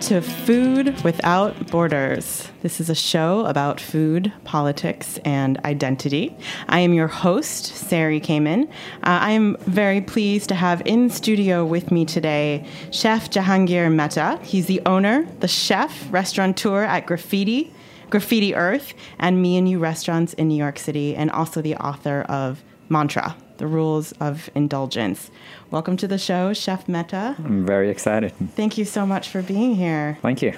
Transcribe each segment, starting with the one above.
To Food Without Borders. This is a show about food, politics, and identity. I am your host, Sari Kamen. Uh, I am very pleased to have in studio with me today Chef Jehangir Mehta. He's the owner, the chef, restaurateur at Graffiti, Graffiti Earth, and Me and You Restaurants in New York City, and also the author of Mantra, the Rules of Indulgence. Welcome to the show, Chef Mehta. I'm very excited. Thank you so much for being here. Thank you.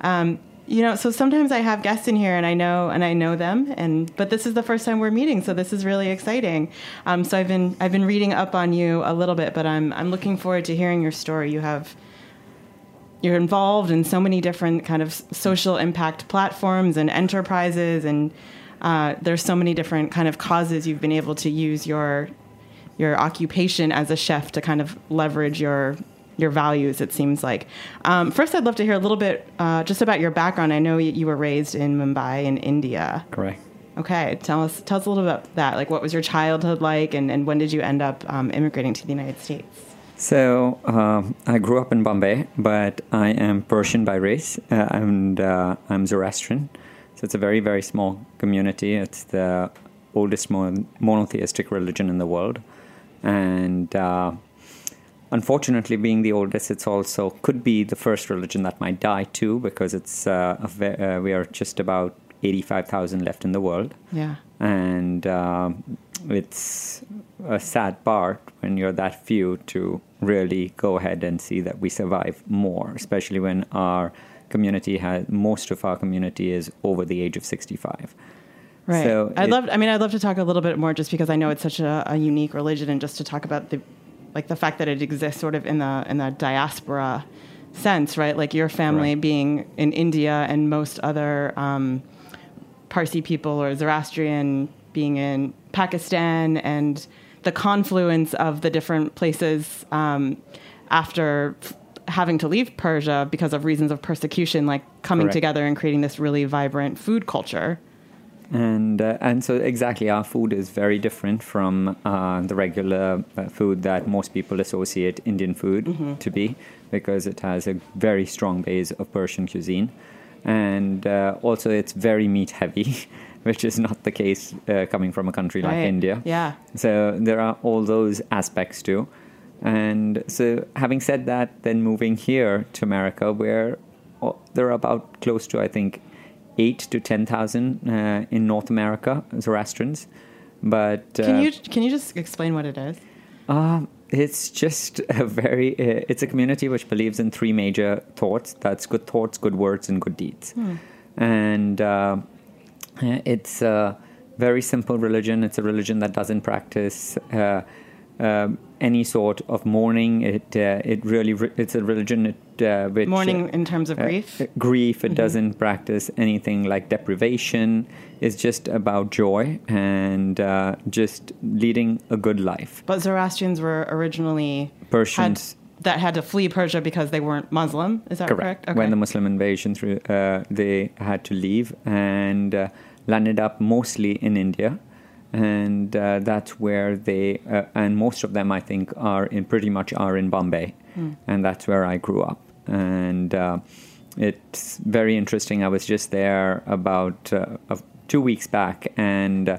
Um, you know, so sometimes I have guests in here, and I know and I know them, and but this is the first time we're meeting, so this is really exciting. Um, so I've been I've been reading up on you a little bit, but I'm I'm looking forward to hearing your story. You have you're involved in so many different kind of social impact platforms and enterprises, and uh, there's so many different kind of causes you've been able to use your your occupation as a chef to kind of leverage your your values. It seems like. Um, first, I'd love to hear a little bit uh, just about your background. I know you, were raised in Mumbai in India. Correct. Okay, tell us tell us a little bit about that. Like, what was your childhood like, and, and when did you end up um, immigrating to the United States? So um, I grew up in Bombay, but I am Persian by race, uh, and uh, I'm Zoroastrian. So it's a very very small community. It's the oldest mon- monotheistic religion in the world and uh, unfortunately being the oldest it's also could be the first religion that might die too because it's uh, ve- uh, we are just about 85,000 left in the world Yeah. and um, it's a sad part when you're that few to really go ahead and see that we survive more especially when our community has most of our community is over the age of 65 Right. So I'd it- love. I mean, I'd love to talk a little bit more, just because I know it's such a, a unique religion, and just to talk about the, like the fact that it exists sort of in the in the diaspora sense, right? Like your family Right. being in India, and most other um, Parsi people or Zoroastrian being in Pakistan, and the confluence of the different places um, after f- having to leave Persia because of reasons of persecution, like coming Correct. together and creating this really vibrant food culture. and uh, and so exactly our food is very different from uh, the regular uh, food that most people associate Indian food to be because it has a very strong base of Persian cuisine and uh, also it's very meat heavy which is not the case uh, coming from a country like Right. India Yeah. so there are all those aspects too. And so, having said that, then moving here to America, where uh, there are about close to I think eight to ten thousand uh, in North America Zoroastrians, but uh, Can you can you just explain what it is? um, it's just a very. Uh, it's a community which believes in three major thoughts. That's good thoughts, good words, and good deeds. And uh, it's a very simple religion. It's a religion that doesn't practice uh, um any sort of mourning. It uh, it really re- it's a religion it, uh, which Mourning in terms of uh, grief. uh, grief. It doesn't practice anything like deprivation. It's just about joy and uh, just leading a good life. But Zoroastrians were originally Persians. had, that had to flee Persia because they weren't Muslim. Is that correct? When the Muslim invasion through, uh, they had to leave and uh, landed up mostly in India, and uh, that's where they uh, and most of them I think are in pretty much are in Bombay, and that's where I grew up. And uh, it's very interesting. I was just there about uh, two weeks back, and. Uh,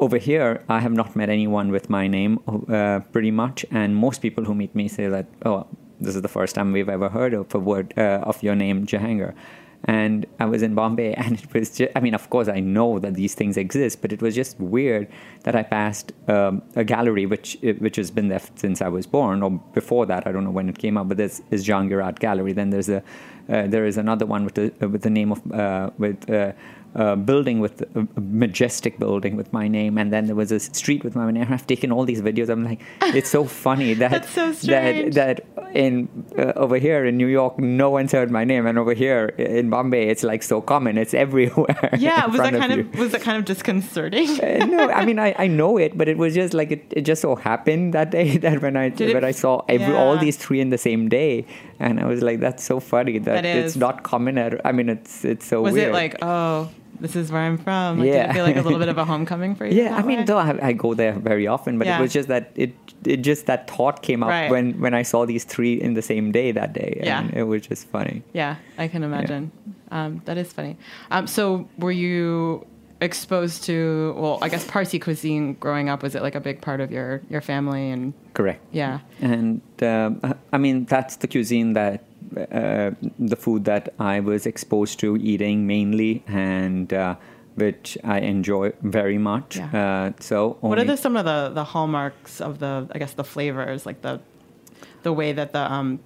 over here, I have not met anyone with my name uh, pretty much, and most people who meet me say that, oh, this is the first time we've ever heard of a word uh, of your name, Jehangir. And I was in Bombay, and it was just, I mean, of course, I know that these things exist, but it was just weird that I passed um, a gallery which which has been there since I was born, or before that, I don't know when it came up, but this is Jehangir Art Gallery. Then there's a uh, there is another one with the with the name of uh, with uh, uh, building with a a majestic building with my name, and then there was a street with my name. And I've taken all these videos. I'm like, it's so funny that so that that in uh, over here in New York, no one's heard my name, and over here in Bombay, it's like so common. It's everywhere. yeah, was that kind you. of was that kind of disconcerting? Uh, no, I mean I, I know it, but it was just like it, it just so happened that day that when I Did it when I f- saw every all these three in the same day, and I was like, that's so funny that, That it's not common. At, I mean, it's it's so was weird. it like, oh, this is where I'm from? Like, Did Yeah. it feel like a little bit of a homecoming for you? yeah, I mean, way? though I, I go there very often, but Yeah. it was just that it it just that thought came up Right. when when I saw these three in the same day that day, Yeah. and it was just funny. Yeah, I can imagine. Um, that is funny. Um, so, were you exposed to? Well, I guess Parsi cuisine growing up was it like a big part of your your family? And Correct. yeah, And um, I mean, that's the cuisine that uh, the food that I was exposed to eating mainly, and uh, which I enjoy very much. Yeah. Uh, so, what are the, some of the the hallmarks of the? I guess the flavors, like the the way that the um,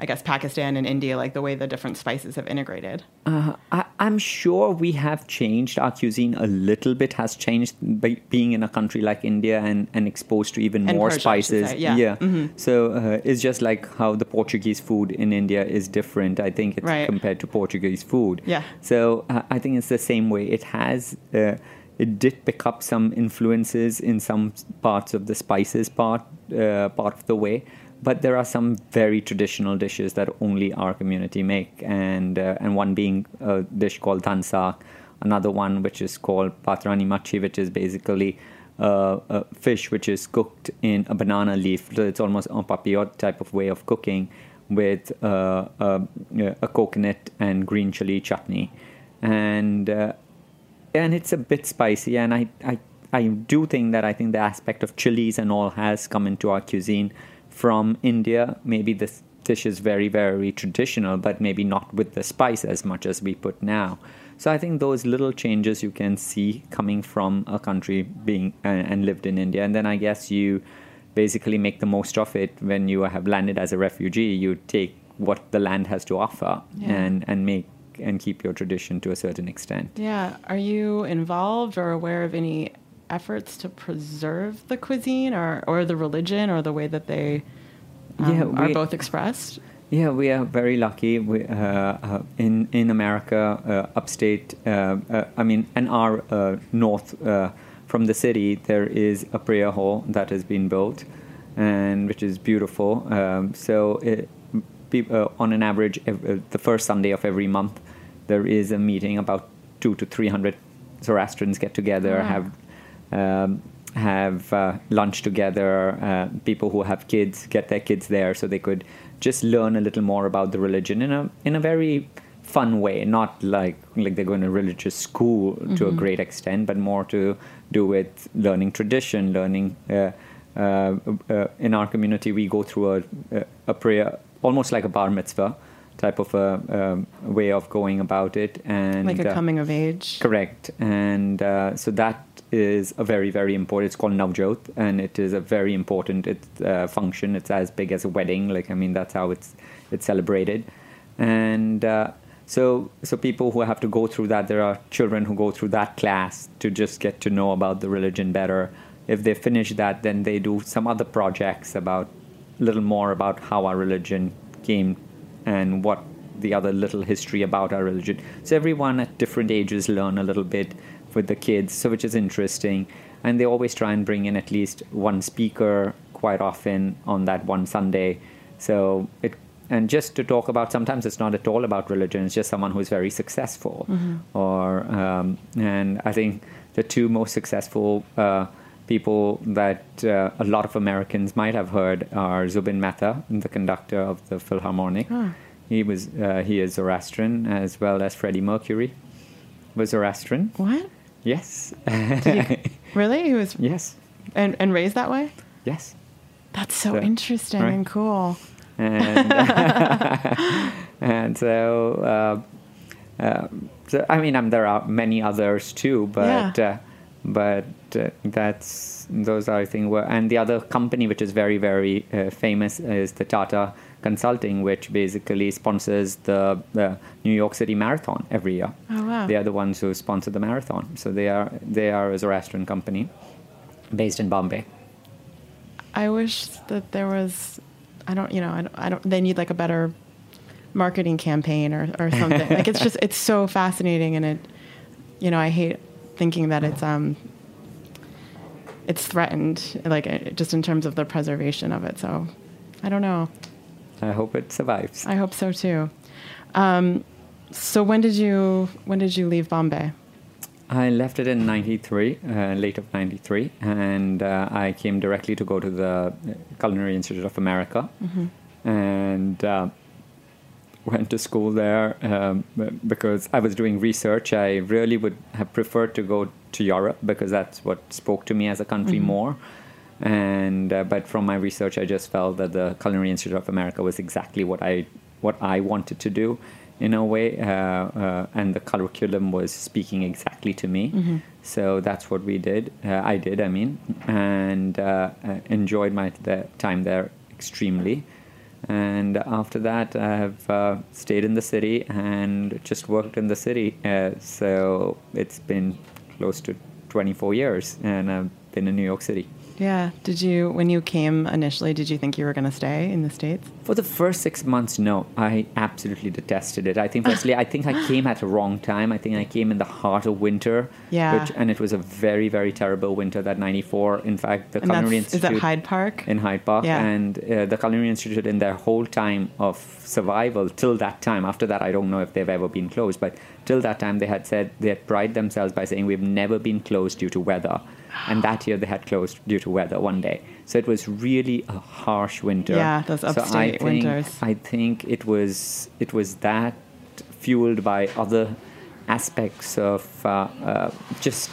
I guess Pakistan and India, like the way the different spices have integrated. Uh, I, I'm sure we have changed. Our cuisine a little bit has changed by being in a country like India and, and exposed to even And more Persia, spices. say, yeah. Mm-hmm. So uh, it's just like how the Portuguese food in India is different. I think it's Right. compared to Portuguese food. Yeah. So uh, I think it's the same way. It has. Uh, it did pick up some influences in some parts of the spices part uh, part of the way, but there are some very traditional dishes that only our community make, and uh, and one being a dish called dhansak, another one which is called patrani machi, which is basically uh, a fish which is cooked in a banana leaf. So it's almost a papillote type of way of cooking with uh, a, a coconut and green chili chutney, and uh, and it's a bit spicy. And I, I I do think that I think the aspect of chilies and all has come into our cuisine from India. Maybe this dish is very very traditional, but maybe not with the spice as much as we put now. So I think those little changes you can see coming from a country being and, and lived in India, and then I guess you basically make the most of it when you have landed as a refugee. You take what the land has to offer Yeah. and and make and keep your tradition to a certain extent. Yeah. Are you involved or aware of any efforts to preserve the cuisine or, or the religion or the way that they um, Yeah, are both expressed? Yeah, we are very lucky. We, uh, uh, in in America, uh, upstate. Uh, uh, I mean, an hour uh, north uh, from the city, there is a prayer hall that has been built, and which is beautiful. Um, so, it, uh, on an average, uh, the first Sunday of every month, there is a meeting. About two to three hundred Zoroastrians get together, Wow. have um, have uh, lunch together. Uh, people who have kids get their kids there, so they could just learn a little more about the religion in a in a very fun way, not like like they're going to religious school to a great extent, but more to do with learning tradition, learning. Uh, uh, uh, in our community, we go through a, a, a prayer almost like a bar mitzvah, type of a, um, way of going about it, and like a uh, coming of age. Correct, and uh, so that is a very very important. It's called Navjot, and it is a very important it's, uh, function. It's as big as a wedding. Like I mean, that's how it's it's celebrated, and. Uh, so, so people who have to go through that, there are children who go through that class to just get to know about the religion better. If they finish that, then they do some other projects about a little more about how our religion came and what the other little history about our religion. So everyone at different ages learn a little bit with the kids, so which is interesting. And they always try and bring in at least one speaker quite often on that one Sunday. So it and just to talk about sometimes it's not at all about religion it's just someone who's very successful Mm-hmm. or um, and i think the two most successful uh, people that uh, a lot of americans might have heard are zubin mehta the conductor of the philharmonic he was uh, he is zoroastrian as well as freddie mercury was zoroastrian What? Yes Really? He was yes and, and raised that way? yes That's so So, interesting right. and cool. and and so, uh, uh, so I mean, um, there are many others too, but Yeah. uh, but uh, that's those are I think were and the other company which is very very uh, famous is the Tata Consulting, which basically sponsors the, the New York City Marathon every year. Oh, wow. They are the ones who sponsor the marathon, so they are they are a Zoroastrian company based in Bombay. I wish that there was I don't you know, I don't, I don't they need like a better marketing campaign or, or something. like it's just it's so fascinating and it you know, I hate thinking that it's um it's threatened like uh, just in terms of the preservation of it. So I don't know. I hope it survives. I hope so too. Um, so when did you when did you leave Bombay? I left it in '93, uh, late of '93, and uh, I came directly to go to the Culinary Institute of America, and uh, went to school there um, because I was doing research. I really would have preferred to go to Europe because that's what spoke to me as a country more. And uh, but from my research, I just felt that the Culinary Institute of America was exactly what I what I wanted to do in a way, uh, uh, and the curriculum was speaking exactly to me. So that's what we did. Uh, I did, I mean, and uh, uh, enjoyed my the time there extremely. And after that, I have uh, stayed in the city and just worked in the city. Uh, so it's been close to 24 years, and I've been in New York City. Yeah. Did you when you came initially? Did you think you were going to stay in the states? For the first six months, no, I absolutely detested it. I think, firstly, I think I came at the wrong time. I think I came in the heart of winter. Yeah. Which, and it was a very, very terrible winter, that 94. In fact, the And Culinary that's, is Institute. that Hyde Park? in Hyde Park, Yeah. and uh, the Culinary Institute in their whole time of survival till that time. After that, I don't know if they've ever been closed, but till that time, they had said they had prided themselves by saying we've never been closed due to weather, and that year they had closed due to weather one day. So it was really a harsh winter. Yeah, those so I upstate think, winters. I think it was it was that fueled by other aspects of uh, uh, just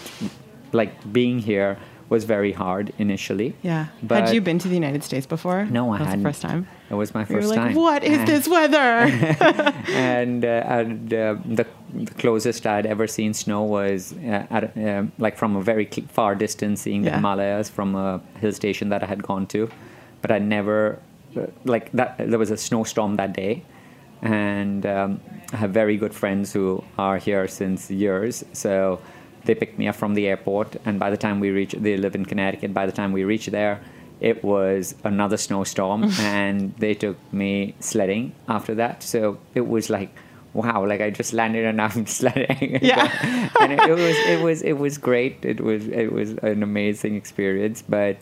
like being here was very hard initially. yeah. But Had you been to the United States before? No, I That was hadn't. the first time. It was my You were first like, time. what is And- this weather? and uh, and uh, the, the closest I'd ever seen snow was uh, at uh, like from a very far distance, seeing the Yeah. Himalayas from a hill station that I had gone to, but I never uh, like that. There was a snowstorm that day, and um, I have very good friends who are here since years, so. They picked me up from the airport, and by the time we reached, they live in Connecticut. By the time we reached there, it was another snowstorm, and they took me sledding after that. So it was like, wow, like I just landed and I'm sledding. Yeah. and it, it was it was it was great. It was it was an amazing experience, but.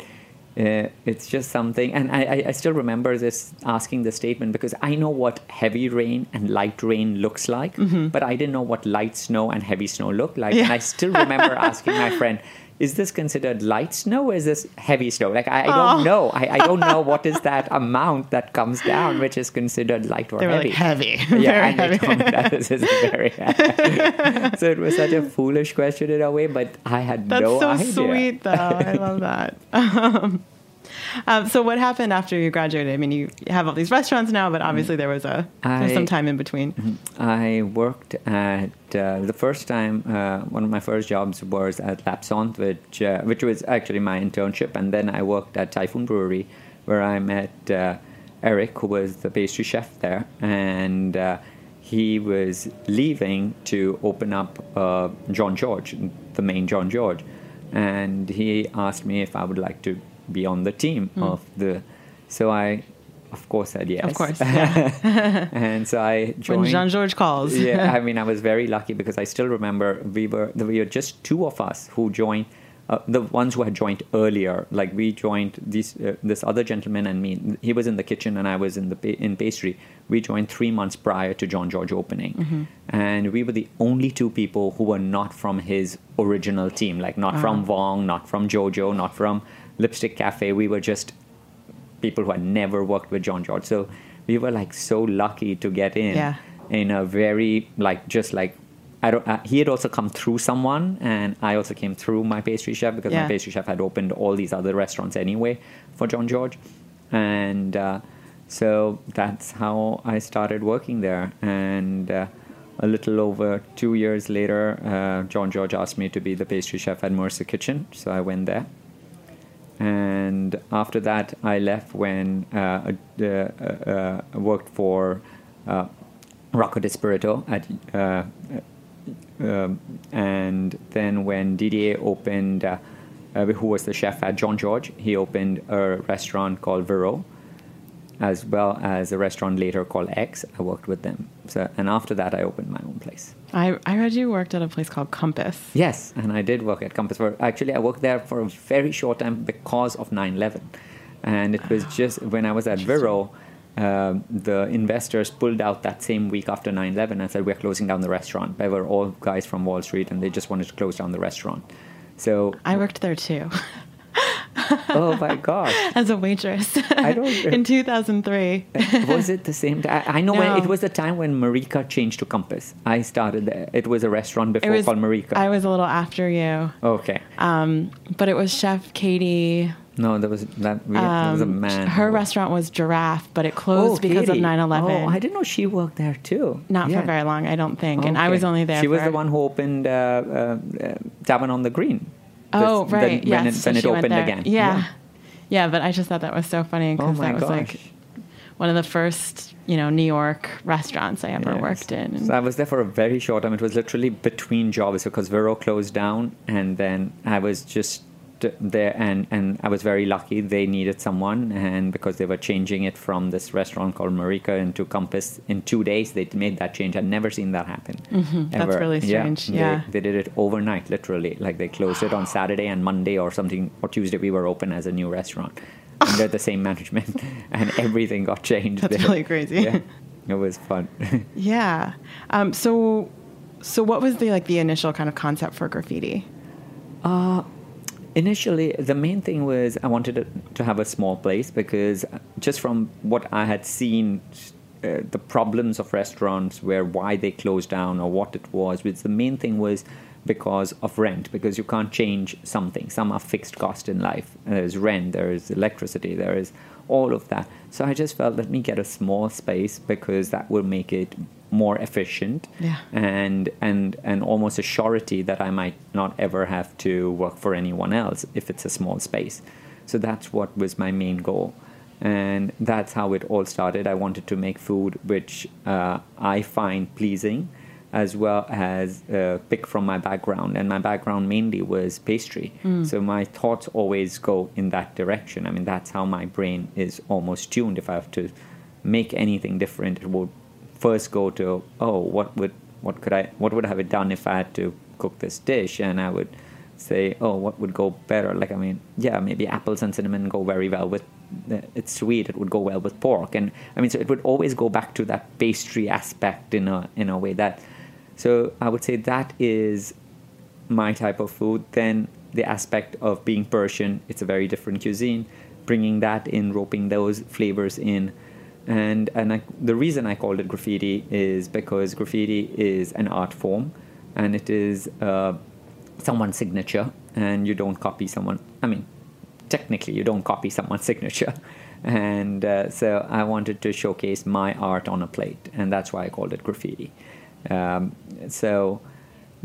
Uh, it's just something, and I, I- I still remember this asking the statement because I know what heavy rain and light rain looks like, but I didn't know what light snow and heavy snow looked like. And Mm-hmm. I still remember asking my friend, "Is this considered light snow or is this heavy snow?" Like I, I don't Oh. know. I, I don't know what is that amount that comes down, which is considered light or they were heavy. like heavy. Yeah, and they heavy. me that this is very heavy. so it was such a foolish question in a way, but I had That's no so idea. That's so sweet, though. I love that. Um, Um, so what happened after you graduated? I mean, you have all these restaurants now, but obviously there was a there was some time in between. I worked at uh, the first time. Uh, one of my first jobs was at Lapsont, which uh, which was actually my internship, and then I worked at Typhoon Brewery, where I met uh, Eric, who was the pastry chef there, and uh, he was leaving to open up uh, Jean-Georges, the main Jean-Georges, and he asked me if I would like to be on the team of the. So I, of course, said yes. Of course, yeah. and so I joined. when Jean-Georges calls. yeah, I mean, I was very lucky because I still remember we were we were just two of us who joined. Uh, the ones who had joined earlier, like we joined this uh, this other gentleman and me. He was in the kitchen and I was in the pa- in pastry. We joined three months prior to Jean-Georges opening, and we were the only two people who were not from his original team, like not from Vong, not from Jojo, not from Lipstick Cafe. We were just people who had never worked with Jean-Georges. So we were like so lucky to get in Yeah. in a very like just like I don't. Uh, he had also come through someone, and I also came through my pastry chef because Yeah. my pastry chef had opened all these other restaurants anyway for Jean-Georges, and uh, so that's how I started working there. And uh, a little over two years later, uh, Jean-Georges asked me to be the pastry chef at Mercer Kitchen, so I went there and after that I left when uh, uh, uh, uh, worked for Rocco Dispirito at um, and then when Didier opened who was the chef at Jean-Georges he opened a restaurant called Virot as well as a restaurant later called Aix I worked with them so and after that I opened my own place I, I read you worked at a place called Compass. Yes, and I did work at Compass. For actually, I worked there for a very short time because of 9/11, and it was just when I was at Virot, um, the investors pulled out that same week after 9/11 and said we're closing down the restaurant. They were all guys from Wall Street, and they just wanted to close down the restaurant. So, I worked there too oh my gosh, as a waitress I don't- in 2003. was it the same? time? I know when, No. it was the time when Marika changed to Compass. I started there. It was a restaurant before was called Marika. I was a little after you, okay, um, but it was Chef Katie. no, there was that. We, there was a um, man. Her restaurant was Giraffe, but it closed because Katie. of 9/11. Oh, I didn't know she worked there too. Not Yeah. for very long, I don't think. And I was only there. She was the one who opened uh, uh, uh, Tavern on the Green. Oh, right. Then, yes. when it, so when it opened again. Yeah. yeah. but I just thought that was so funny Oh because my that was gosh. like one of the first, you know, New York restaurants I ever Yes. worked in. So I was there for a very short time. It was literally between jobs because Virot closed down, and then I was just there, and, and I was very lucky. They needed someone, and because they were changing it from this restaurant called Marika into Compass in two days, they made that change. I'd never seen that happen. Mm-hmm. That's really strange, they- yeah. they, did it overnight, literally. Like they closed it on Saturday and Monday or something, or Tuesday. We were open as a new restaurant under the same management, and everything got changed. That's there. really crazy. Yeah, it was fun. yeah. Um, so, so what was the like the initial kind of concept for graffiti? Initially, the main thing was I wanted to, have a small place because just from what I had seen, uh, the problems of restaurants where why they closed down or what it was, which the main thing was because of rent, because you can't change something. Some are fixed cost in life. There's rent, there is electricity, there is all of that. So I just felt let me get a small space because that will make it more efficient Yeah. and and and almost a surety that I might not ever have to work for anyone else if it's a small space. So that's what was my main goal, and that's how it all started. I wanted to make food which uh, I find pleasing, as well as uh, pick from my background, and my background mainly was pastry. So my thoughts always go in that direction. I mean, that's how my brain is almost tuned. If I have to make anything different, it would first go to oh what would what could I what would I have done if I had to cook this dish? And I would say oh what would go better? Like I mean yeah maybe apples and cinnamon go very well with eh, it's sweet it would go well with pork. And I mean so it would always go back to that pastry aspect in a in a way that so I would say that is my type of food. Then the aspect of being Persian it's a very different cuisine. Bringing that in roping those flavors in and and I, the reason I called it graffiti is because graffiti is an art form, and it is uh, someone's signature, and you don't copy someone. I mean, technically you don't copy someone's signature. And uh, so I wanted to showcase my art on a plate, and that's why I called it graffiti. Um, so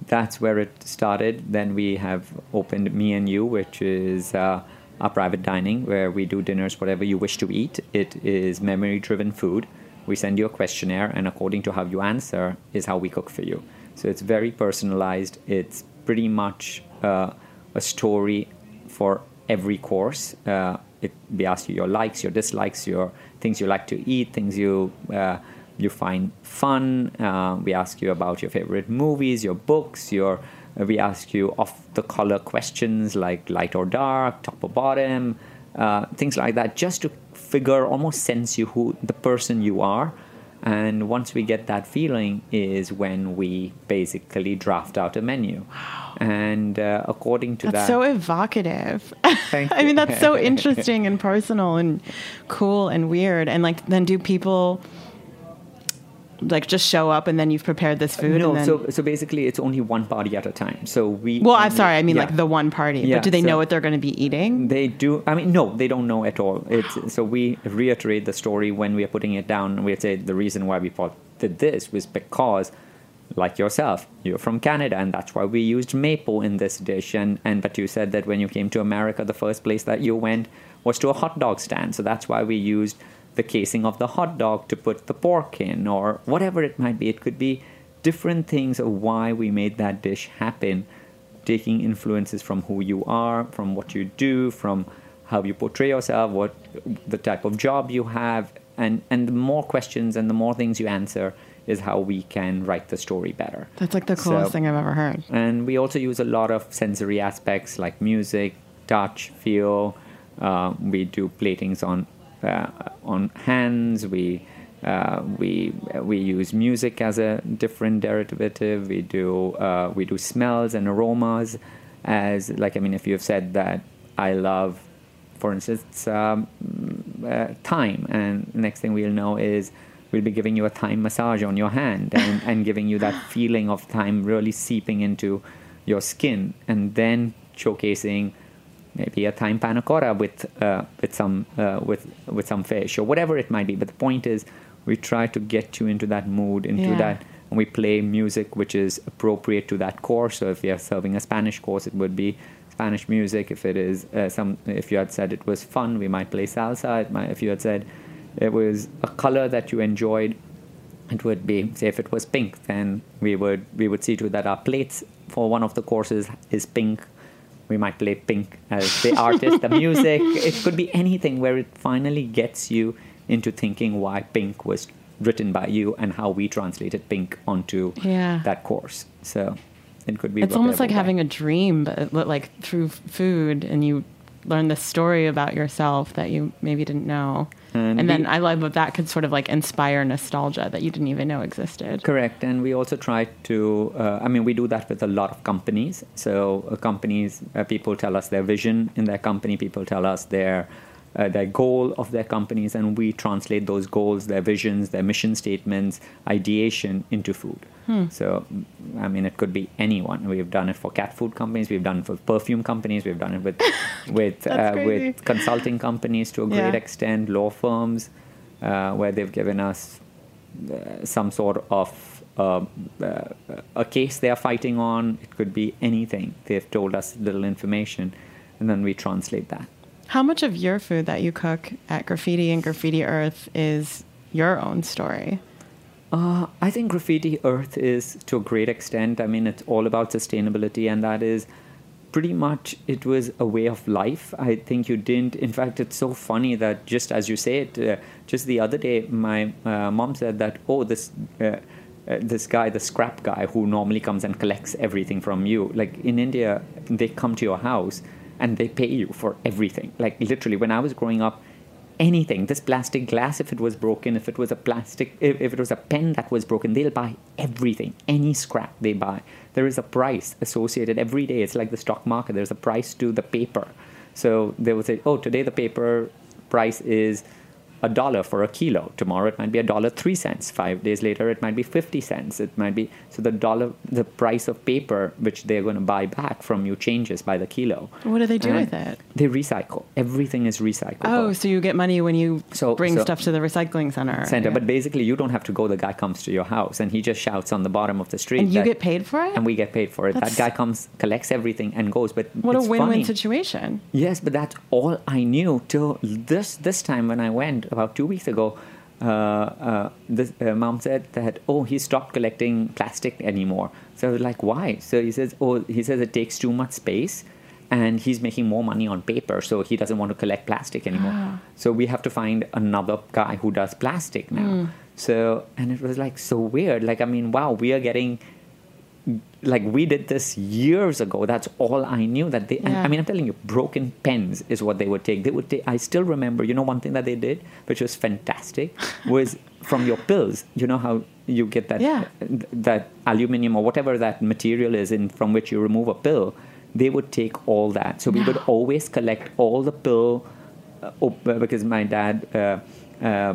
that's where it started. Then we have opened Me and You, which is uh, our private dining where we do dinners, whatever you wish to eat. It is memory driven food. We send you a questionnaire, and according to how you answer, is how we cook for you. So it's very personalized. It's pretty much uh, a story for every course. Uh, it, we ask you your likes, your dislikes, your things you like to eat, things you uh, you find fun. Uh, we ask you about your favorite movies, your books, your we ask you off the color questions like light or dark, top or bottom, uh, things like that, just to figure, almost sense you who the person you are. And once we get that feeling, is when we basically draft out a menu. Wow. And uh, according to that's that, so evocative. Thank I mean, that's so interesting and personal and cool and weird. And like, then do people like just show up and then you've prepared this food? no, and then... so so basically it's only one party at a time. So we. well, I'm sorry. I mean, yeah. like the one party. Yeah, but do they so- know what they're going to be eating? They do. I mean, no, they don't know at all. It's so we reiterate the story when we are putting it down. We say the reason why we thought did this was because, like yourself, you're from Canada, and that's why we used maple in this dish. And and but you said that when you came to America, the first place that you went was to a hot dog stand. So that's why we used the casing of the hot dog to put the pork in, or whatever it might be. It could be different things of why we made that dish happen taking influences from who you are, from what you do, from how you portray yourself, what the type of job you have, and and the more questions and the more things you answer is how we can write the story better. That's like the coolest So- thing I've ever heard. And we also use a lot of sensory aspects like music, touch, feel. Uh, we do platings on on hands. We uh, we we use music as a different derivative. We do uh, we do smells and aromas as like I mean if you've said that I love, for instance, um, uh, thyme, and next thing we'll know is we'll be giving you a thyme massage on your hand and, and giving you that feeling of thyme really seeping into your skin, and then showcasing maybe a thyme panna with uh, with some uh, with with some fish or whatever it might be. But the point is, we try to get you into that mood, into Yeah. that, and we play music which is appropriate to that course. So if we are serving a Spanish course, it would be Spanish music. If it is uh, some, if you had said it was fun, we might play salsa. It might, if you had said it was a color that you enjoyed, it would be say if it was pink, then we would we would see to that our plates for one of the courses is pink. We might play pink as the artist, the music. It could be anything where it finally gets you into thinking why pink was written by you and how we translated pink onto Yeah. that course. So it could be. It's almost like way. having a dream, but like through food, and you learn the story about yourself that you maybe didn't know. And And, then we- I love that that could sort of like inspire nostalgia that you didn't even know existed. Correct, and we also try to. Uh, I mean, we do that with a lot of companies. So uh, companies, uh, people tell us their vision in their company. People tell us their uh, their goal of their companies, and we translate those goals, their visions, their mission statements, ideation into food. So, mm, I mean, it could be anyone. We've done it for cat food companies. We've done it for perfume companies. We've done it with with uh, with consulting companies to a great Yeah. extent, law firms, uh, where they've given us uh, some sort of uh, uh, a case they are fighting on. It could be anything. They've told us little information, and then we translate that. How much of your food that you cook at Graffiti and Graffiti Earth is your own story? Uh, I think Graffiti Earth is to a great extent. I mean, it's all about sustainability, and that is pretty much it was a way of life. I think you didn't. In fact, it's so funny that just as you say it, uh, just the other day, my uh, mom said that, oh, this. Uh, uh, this guy, the scrap guy, who normally comes and collects everything from you. Like in India, they come to your house and they pay you for everything. Like literally, when I was growing up, anything this plastic glass if it was broken if it was a plastic if, if it was a pen that was broken they'll buy everything. Any scrap they buy. There is a price associated every day. It's like the stock market. There's a price to the paper. So they will say oh today the paper price is a dollar for a kilo. Tomorrow it might be a dollar three cents. Five days later it might be fifty cents. It might be so the dollar, the price of paper which they're going to buy back from you changes by the kilo. What do they do And with it? They recycle. Everything is recycled. Oh, so you get money when you So- bring so- stuff to the recycling center. center. Yeah. But basically, you don't have to go. The guy comes to your house and he just shouts on the bottom of the street. and you that- get paid for it. and we get paid for it. That's- that guy comes, collects everything, and goes. But what a win-win funny. situation. Yes, but that's all I knew till this this time when I went about two weeks ago. Uh, uh, this uh, mom said that oh he stopped collecting plastic anymore. So I was like why? So he says oh he says it takes too much space, and he's making more money on paper, so he doesn't want to collect plastic anymore. Ah. So we have to find another guy who does plastic now. Hmm. So and it was like so weird. Like I mean wow we are getting like we did this years ago that's all i knew that they Yeah. i mean i'm telling you broken pens is what they would take they would take i still remember you know one thing that they did which was fantastic was from your pills you know how you get that Yeah. that aluminum or whatever that material is in from which you remove a pill they would take all that so we would always collect all the pill uh, op- because my dad uh, uh,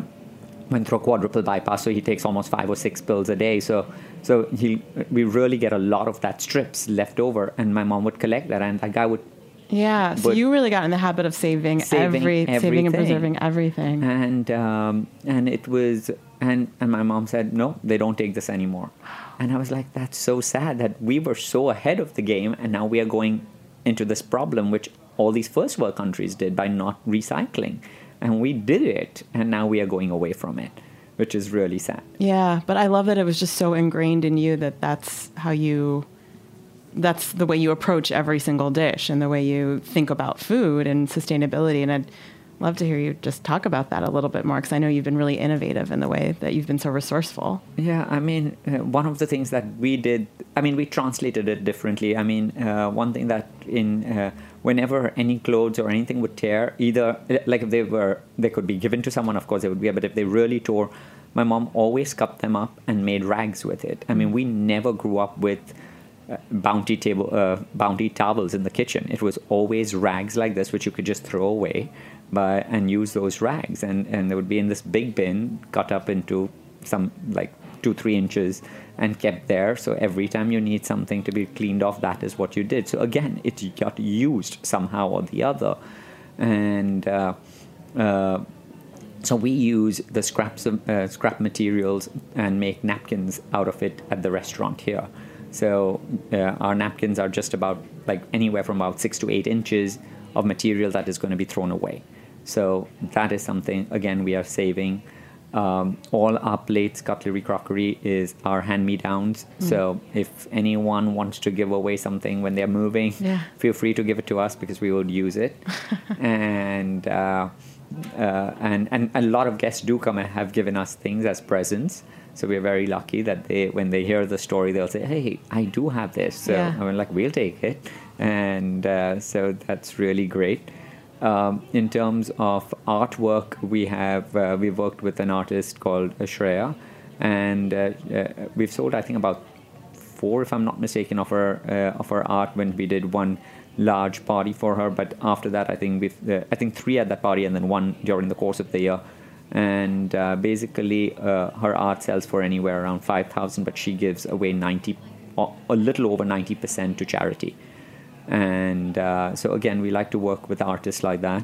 went through a quadruple bypass, so he takes almost five or six pills a day. So, so he we really get a lot of that strips left over, and my mom would collect that, and that guy would. Yeah. So But- you really got in the habit of saving, Saving every, saving and preserving everything. And um, and it was and and my mom said no, they don't take this anymore, and I was like, that's so sad that we were so ahead of the game, and now we are going into this problem which all these first world countries did by not recycling, and we did it, and now we are going away from it, which is really sad. Yeah, but I love that it was just so ingrained in you that that's how you that's the way you approach every single dish and the way you think about food and sustainability and I'd love to hear you just talk about that a little bit more because I know you've been really innovative in the way that you've been so resourceful. Yeah, I mean, uh, one of the things that we did, I mean, we translated it differently. I mean, uh, one thing that in uh, whenever any clothes or anything would tear, either like if they were, they could be given to someone, of course they would be, but if they really tore, my mom always cut them up and made rags with it. I mean, we never grew up with uh, bounty table, uh, bounty towels in the kitchen. It was always rags like this, which you could just throw away, by and use those rags, and and they would be in this big bin, cut up into some like two three inches, and kept there. So every time you need something to be cleaned off, that is what you did. So again, it got used somehow or the other, and. Uh, uh, so we use the scraps of uh, scrap materials and make napkins out of it at the restaurant here. So uh, our napkins are just about like anywhere from about six to eight inches of material that is going to be thrown away. So that is something again we are saving. Um, all our plates, cutlery, crockery is our hand-me-downs. So if anyone wants to give away something when they're moving, Yeah. feel free to give it to us because we will use it. and uh, uh, and and a lot of guests do come and have given us things as presents. So we're very lucky that they, when they hear the story, they'll say, "Hey, I do have this." So Yeah. I mean, like, we'll take it, and uh, so that's really great. Um, in terms of artwork, we have uh, we've worked with an artist called Shreya, and uh, uh, we've sold, I think, about four, if I'm not mistaken, of her uh, of her art when we did one large party for her. But after that, I think we've uh, I think three at that party, and then one during the course of the year. And uh, basically, her art sells for anywhere around five thousand, but she gives away ninety, a little over ninety percent to charity. And uh, so again, we like to work with artists like that.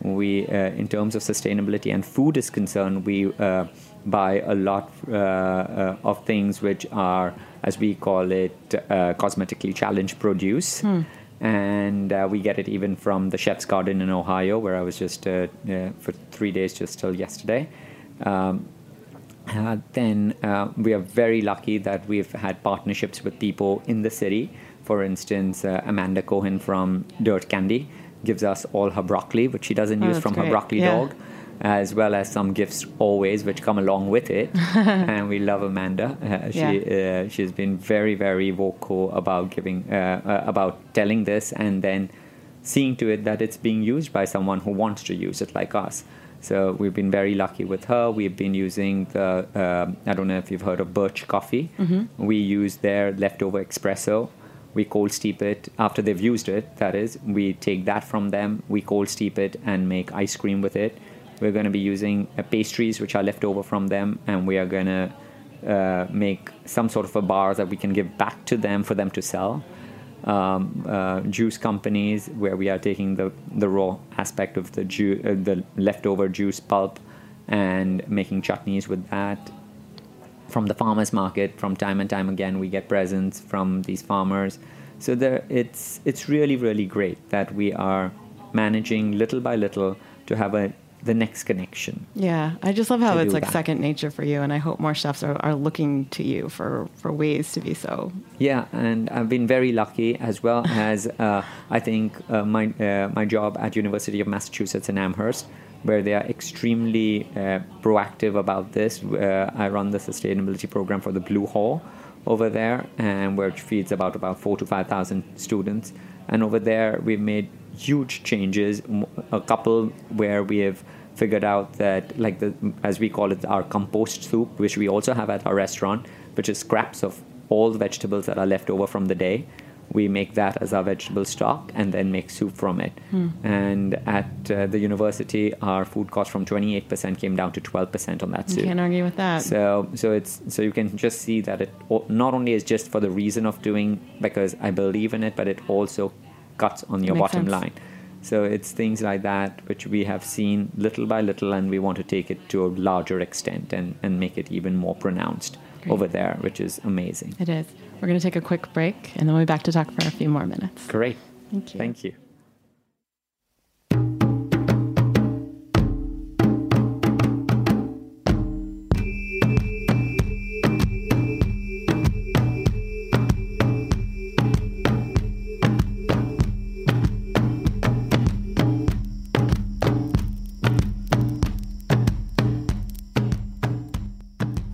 We, uh, in terms of sustainability and food is concerned, we uh, buy a lot uh, uh, of things which are, as we call it, uh, cosmetically challenged produce. And uh, we get it even from the Chef's Garden in Ohio, where I was just uh, uh, for three days just till yesterday. Um, uh, then uh, we are very lucky that we've had partnerships with people in the city. For instance, uh, Amanda Cohen from Dirt Candy gives us all her broccoli, which she doesn't Oh, use from her broccoli Yeah. dog, as well as some gifts always, which come along with it. and we love Amanda. Uh, she uh, she's been very very vocal about giving uh, uh, about telling this and then seeing to it that it's being used by someone who wants to use it like us. So we've been very lucky with her. We've been using the um I don't know if you've heard of Birch Coffee. We use their leftover espresso. We cold steep it after they've used it. That is, we take that from them. We cold steep it and make ice cream with it. We're going to be using uh, pastries which are left over from them, and we are going to uh, make some sort of a bar that we can give back to them for them to sell. Um, uh, juice companies where we are taking the, the raw aspect of the ju- uh, the leftover juice pulp and making chutneys with that. From the farmers market, from time and time again, we get presents from these farmers. So there, it's it's really really great that we are managing little by little to have a the next connection. Yeah, I just love how it's like that. second nature for you, and I hope more chefs are, are looking to you for, for ways to be so. Yeah, and I've been very lucky as well as uh, I think uh, my uh, my job at University of Massachusetts in Amherst, where they are extremely uh, proactive about this. Uh, I run the sustainability program for the Blue Hall over there, and which feeds about about four to five thousand students. And over there, we've made huge changes. A couple where we have figured out that, like the as we call it, our compost soup, which we also have at our restaurant, which is scraps of all the vegetables that are left over from the day. We make that as our vegetable stock and then make soup from it. And at uh, the university, our food cost from 28% came down to 12% on that soup. You can't argue with that. So, so it's so you can just see that it not only is just for the reason of doing because I believe in it, but it also cuts on your Makes bottom sense. line. So it's things like that which we have seen little by little, and we want to take it to a larger extent and, and make it even more pronounced Great. over there, which is amazing. It is. We're going to take a quick break, and then we'll be back to talk for a few more minutes. Great. Thank you. Thank you.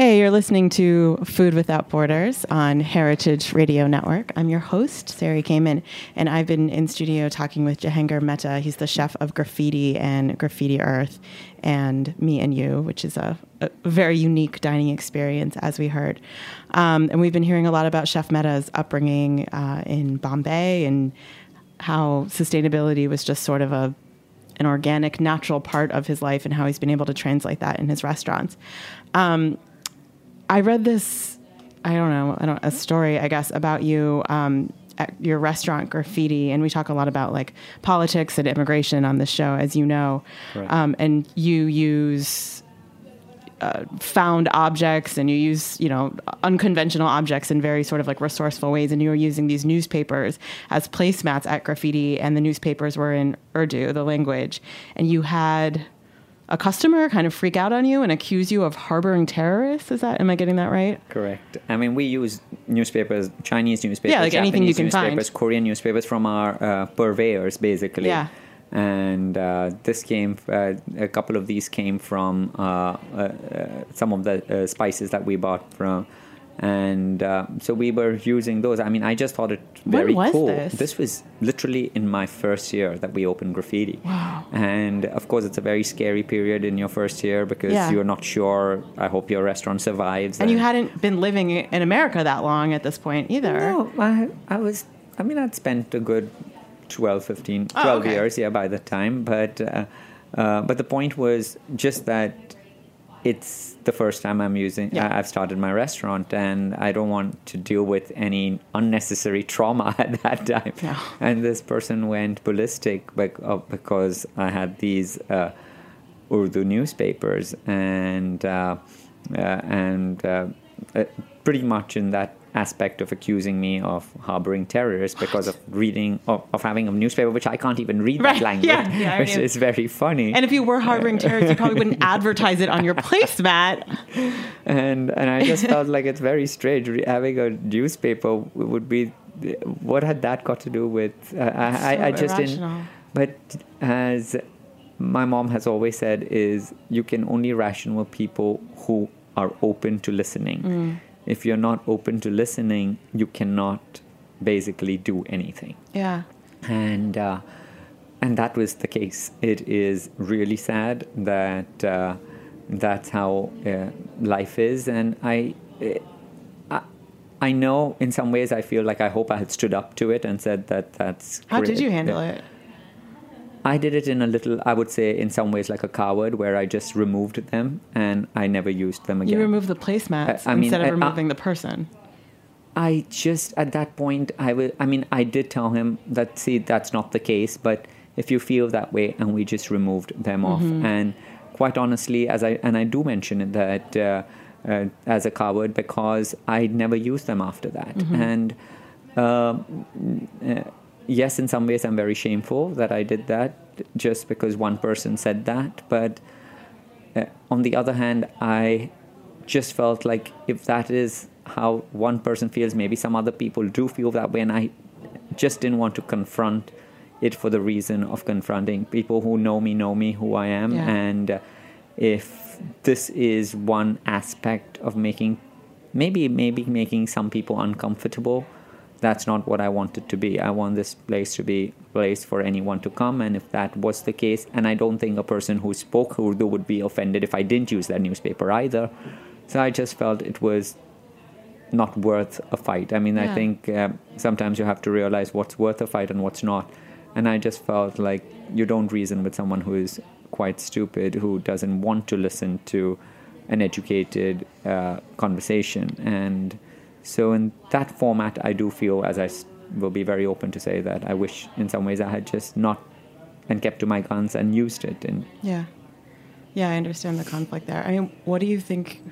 Hey, you're listening to Food Without Borders on Heritage Radio Network. I'm your host, Sari Kamen, and I've been in studio talking with Jehangir Mehta. He's the chef of Graffiti and Graffiti Earth and Me and You, which is a, a very unique dining experience, as we heard. Um, and we've been hearing a lot about Chef Mehta's upbringing uh, in Bombay and how sustainability was just sort of a an organic, natural part of his life, and how he's been able to translate that in his restaurants. Um, I read this, I don't know, I don't a story, I guess, about you um, at your restaurant Graffiti, and we talk a lot about like politics and immigration on this show, as you know, Correct. um, and you use. Uh, found objects and you use you know unconventional objects in very sort of like resourceful ways and you were using these newspapers as placemats at graffiti and the newspapers were in urdu the language and you had a customer kind of freak out on you and accuse you of harboring terrorists. Is that am I getting that right? Correct. I mean, we use newspapers, Chinese newspapers, Yeah, like anything you Japanese can find. newspapers, Korean newspapers from our uh, purveyors, basically. Yeah. And uh, this came, uh, a couple of these came from uh, uh, uh, some of the uh, spices that we bought from. And uh, so we were using those. I mean, I just thought it very cool. this? was literally in my first year that we opened graffiti. Wow. And of course, it's a very scary period in your first year because Yeah. you're not sure. I hope your restaurant survives. And you hadn't been living in America that long at this point either. No, I, I was, I mean, I'd spent a good 12, 15, Oh, 12 okay. years, yeah, by the time. But, uh, uh, but the point was just that it's the first time I'm using, Yeah. I- I've started my restaurant and I don't want to deal with any unnecessary trauma at that time. No. And this person went ballistic uh, because I had these uh, Urdu newspapers and, uh, uh, and, uh, uh, pretty much in that aspect of accusing me of harboring terrorists because of reading of, of having a newspaper which I can't even read Right, that language, yeah, yeah, which is very funny. And if you were harboring terrorists, you probably wouldn't advertise it on your placemat. and and I just felt like it's very strange Re- having a newspaper would be. What had that got to do with? Uh, I, I, I just irrational. didn't. But as my mom has always said, is you can only ration with people who are open to listening. Mm. If you're not open to listening, you cannot basically do anything Yeah. and uh, and that was the case. It is really sad that uh, that's how uh, life is, and I, I, I know in some ways I feel like I hope I had stood up to it and said that that's. How did you handle it? I did it in a little, I would say, in some ways like a coward, where I just removed them and I never used them again. You removed the placemats I- I mean, instead of I- I- removing the person. I just at that point I will I mean I did tell him that see that's not the case but if you feel that way and we just removed them off and quite honestly as I and I do mention it that uh, uh, as a coward because I never used them after that and um, uh, yes in some ways I'm very shameful that I did that just because one person said that but uh, on the other hand, I just felt like if that is how one person feels, maybe some other people do feel that way, and I just didn't want to confront it for the reason of confronting people who know me, know me, who I am, Yeah. and uh, if this is one aspect of making, maybe maybe making some people uncomfortable. That's not what I want it to be. I want this place to be a place for anyone to come. And if that was the case, and I don't think a person who spoke Urdu would be offended if I didn't use that newspaper either. So I just felt it was not worth a fight. I mean, I think um, sometimes you have to realize what's worth a fight and what's not. And I just felt like you don't reason with someone who is quite stupid, who doesn't want to listen to an educated uh, conversation. And so, in that format, I do feel, as I will be very open to say, that I wish in some ways I had just not and kept to my guns and used it. And Yeah. Yeah, I understand the conflict there. I mean, what do you think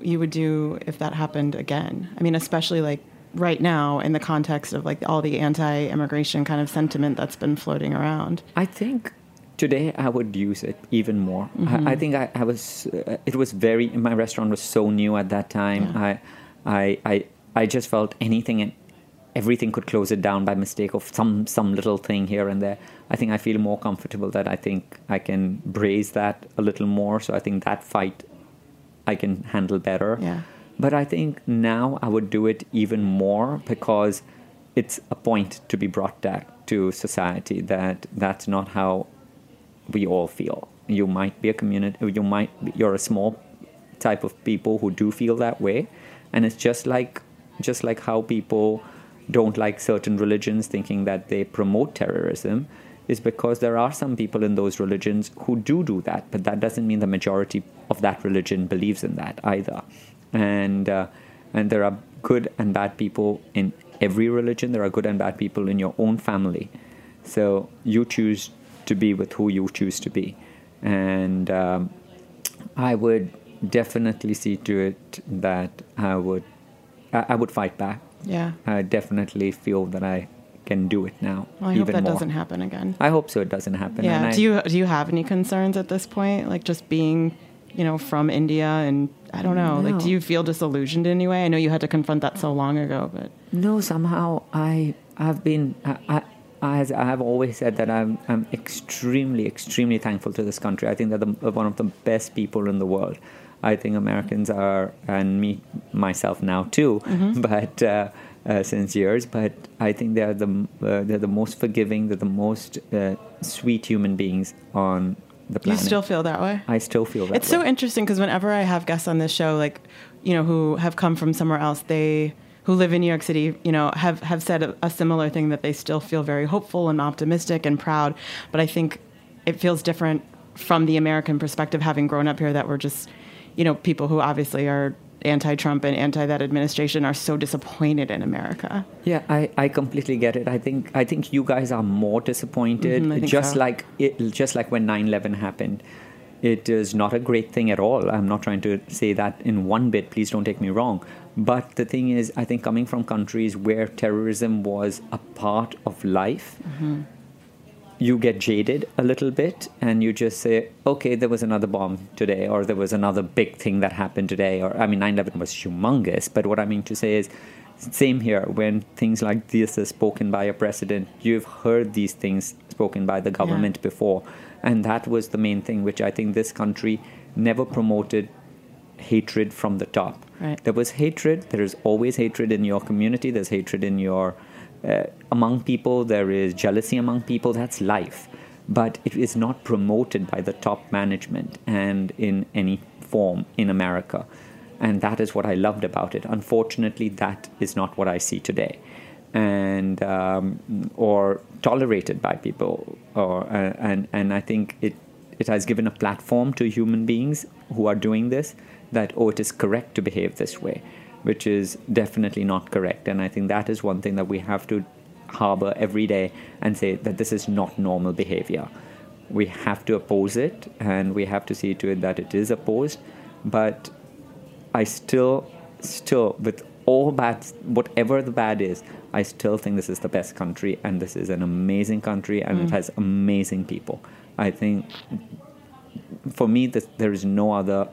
you would do if that happened again? I mean, especially like right now in the context of like all the anti-immigration kind of sentiment that's been floating around. I think today I would use it even more. I, I think I, I was. Uh, it was very. My restaurant was so new at that time. Yeah. I, I, I, I just felt anything and everything could close it down by mistake of some some little thing here and there. I think I feel more comfortable that I think I can braise that a little more. So I think that fight I can handle better. Yeah. But I think now I would do it even more because it's a point to be brought back to society that that's not how we all feel. You might be a community, you might, be, you're a small type of people who do feel that way. And it's just like, just like how people don't like certain religions thinking that they promote terrorism is because there are some people in those religions who do do that, but that doesn't mean the majority of that religion believes in that either. And uh, and there are good and bad people in every religion. There are good and bad people in your own family. So you choose to be with who you choose to be, and um, I would definitely see to it that I would I, I would fight back. Yeah. I definitely feel that I can do it now. Well, I hope that more. doesn't happen again. I hope so. It doesn't happen. Yeah. And I- do you do you have any concerns at this point? Like just being, you know, from India and I don't know. Like, do you feel disillusioned in any way? I know you had to confront that so long ago, but No, somehow I I've been I, I as I have always said that I'm I'm extremely extremely thankful to this country. I think they're the, one of the best people in the world. I think Americans are and me myself now too, but. Uh, uh, since years, but I think they're the uh, they're the most forgiving, they're the most uh, sweet human beings on the planet. you still feel that way? I still feel that. Way. It's way. so interesting because whenever I have guests on this show, like, you know, who have come from somewhere else, they who live in New York City, you know, have have said a, a similar thing that they still feel very hopeful and optimistic and proud. But I think it feels different from the American perspective, having grown up here, that we're just, you know, people who obviously are anti-Trump and anti that administration are so disappointed in America. Yeah, I, I completely get it. I think I think you guys are more disappointed. Mhm, just so. like it, just like when 9/11 happened. It is not a great thing at all. I'm not trying to say that in one bit, please don't take me wrong. But the thing is, I think coming from countries where terrorism was a part of life, mm-hmm. You get jaded a little bit and you just say, okay, there was another bomb today, or there was another big thing that happened today. Or, I mean, 9 11 was humongous, but what I mean to say is, same here when things like this are spoken by a president you've heard these things spoken by the government yeah. before and that was the main thing which i think this country never promoted hatred from the top right. there was hatred there is always hatred in your community there's hatred in your uh, among people there is jealousy among people that's life but it is not promoted by the top management and in any form in america and that is what I loved about it. Unfortunately, that is not what I see today, and um, or tolerated by people. Or uh, and and I think it it has given a platform to human beings who are doing this that oh it is correct to behave this way, which is definitely not correct. And I think that is one thing that we have to harbor every day and say that this is not normal behavior. We have to oppose it, and we have to see to it that it is opposed. But I still, still, with all bad, whatever the bad is, I still think this is the best country, and this is an amazing country, and mm. it has amazing people. I think, for me, this, there is no other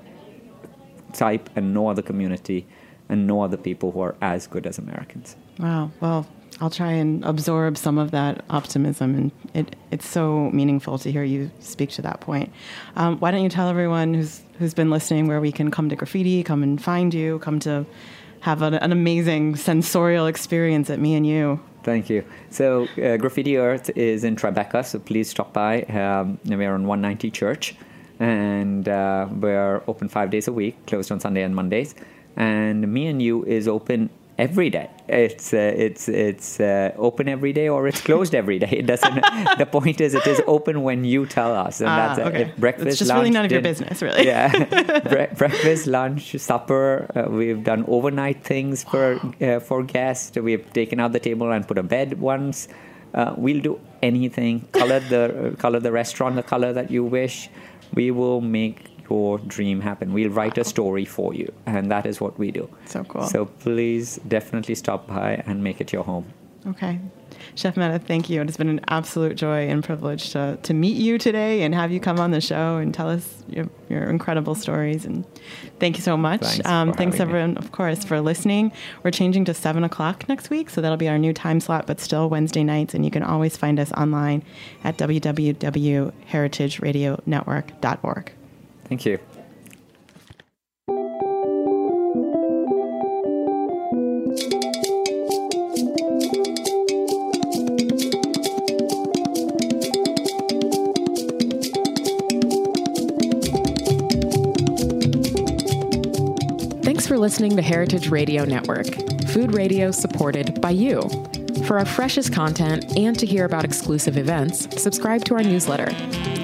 type and no other community and no other people who are as good as Americans. Wow. Well, I'll try and absorb some of that optimism, and it, it's so meaningful to hear you speak to that point. Um, why don't you tell everyone who's who's been listening where we can come to graffiti, come and find you, come to have an, an amazing sensorial experience at me and you. Thank you. So, uh, Graffiti Earth is in Tribeca, so please stop by. Um, we're on 190 Church, and uh, we're open five days a week, closed on Sunday and Mondays. And Me and You is open every day. It's uh, it's it's uh, open every day or it's closed every day. It doesn't. the point is, it is open when you tell us, and ah, that's okay. breakfast. It's just lunch, really none of your business, really. yeah, Bre- breakfast, lunch, supper. Uh, we've done overnight things for uh, for guests. We've taken out the table and put a bed once. Uh, we'll do anything. Color the color the restaurant the color that you wish. We will make your dream happen. We'll write a story for you, and that is what we do. So cool. So please definitely stop by and make it your home. Okay. Chef Mehta, thank you. It has been an absolute joy and privilege to, to meet you today and have you come on the show and tell us your, your incredible stories. And thank you so much. Thanks, um, thanks everyone, me. of course, for listening. We're changing to 7 o'clock next week, so that'll be our new time slot, but still Wednesday nights. And you can always find us online at www.heritageradionetwork.org. Thank you. Thanks for listening to Heritage Radio Network, food radio supported by you. For our freshest content and to hear about exclusive events, subscribe to our newsletter.